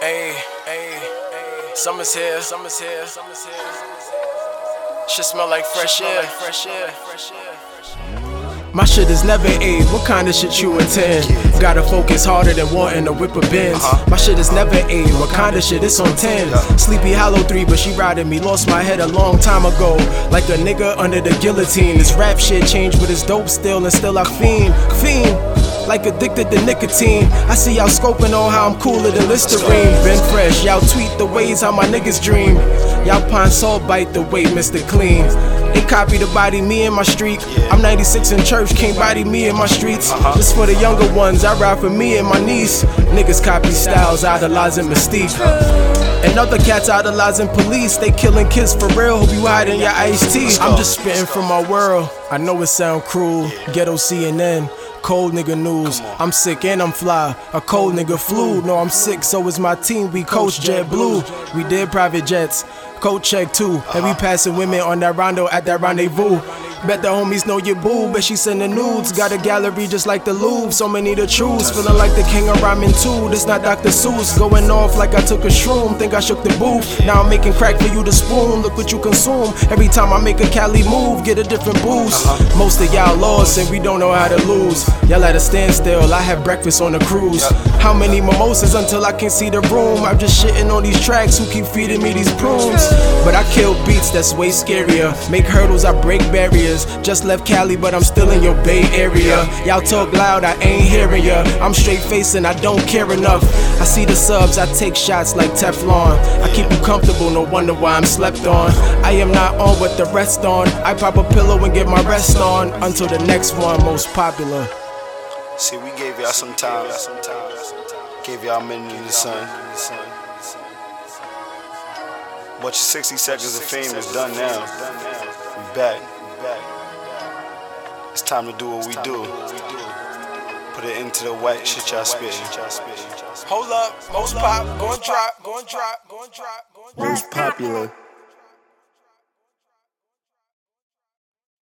Hey, hey, hey. Summer's here, summer's here, summer's here. Shit smell like fresh air, fresh air, fresh air. My shit is never A. What kind of shit you intend? Gotta focus harder than wanting to whip a Benz. Uh-huh. My shit is never A. What kind of shit? It's on 10. Sleepy Hollow 3, but she riding me. Lost my head a long time ago. Like a nigga under the guillotine. This rap shit changed, but it's dope still, and still I fiend. Fiend like addicted to nicotine. I see y'all scoping on how I'm cooler than Listerine. Been fresh, y'all tweet the ways how my niggas dream. Y'all Pine-Sol bite the way Mr. Clean. They copy the body me in my street. I'm 96 in church, can't body me in my streets. Just for the younger ones, I ride for me and my niece. Niggas copy styles, idolizing mystique. And other cats idolizing police, they killing kids for real. Hope you hiding your iced tea. I'm just spitting from my world. I know it sound cruel. Ghetto CNN. Cold nigga news. I'm sick and I'm fly. A cold nigga flu. No, I'm sick, so is my team. We coach Jet Blue. We did private jets. Coat check too. And we uh-huh. passing women on that rondo at that rendezvous. Bet the homies know your boo, bet she sending nudes. Got a gallery just like the Louvre, so many to choose. Feeling like the king of rhyming too. This not Dr. Seuss. Going off like I took a shroom. Think I shook the booth. Now I'm making crack for you to spoon. Look what you consume. Every time I make a Cali move, get a different boost. Uh-huh. Most of y'all lost and we don't know how to lose. Y'all at a standstill. I have breakfast on the cruise. How many mimosas until I can see the room? I'm just shitting on these tracks who keep feeding me these prunes. But I kill beats that's way scarier. Make hurdles, I break barriers. Just left Cali, but I'm still in your Bay Area. Y'all talk loud, I ain't hearing ya. I'm straight facing, I don't care enough. I see the subs, I take shots like Teflon. I keep you comfortable, no wonder why I'm slept on. I am not on what the rest on. I pop a pillow and get my rest on until the next one most popular. See, we gave y'all some time. Gave y'all a minute in the sun. But your 60 seconds of fame is done now. We back. It's time to do what we do. Put it into the wet shit y'all spitting. Hold up, most pop, gon' drop, gon' drop, gon' drop, gon' drop. Most popular.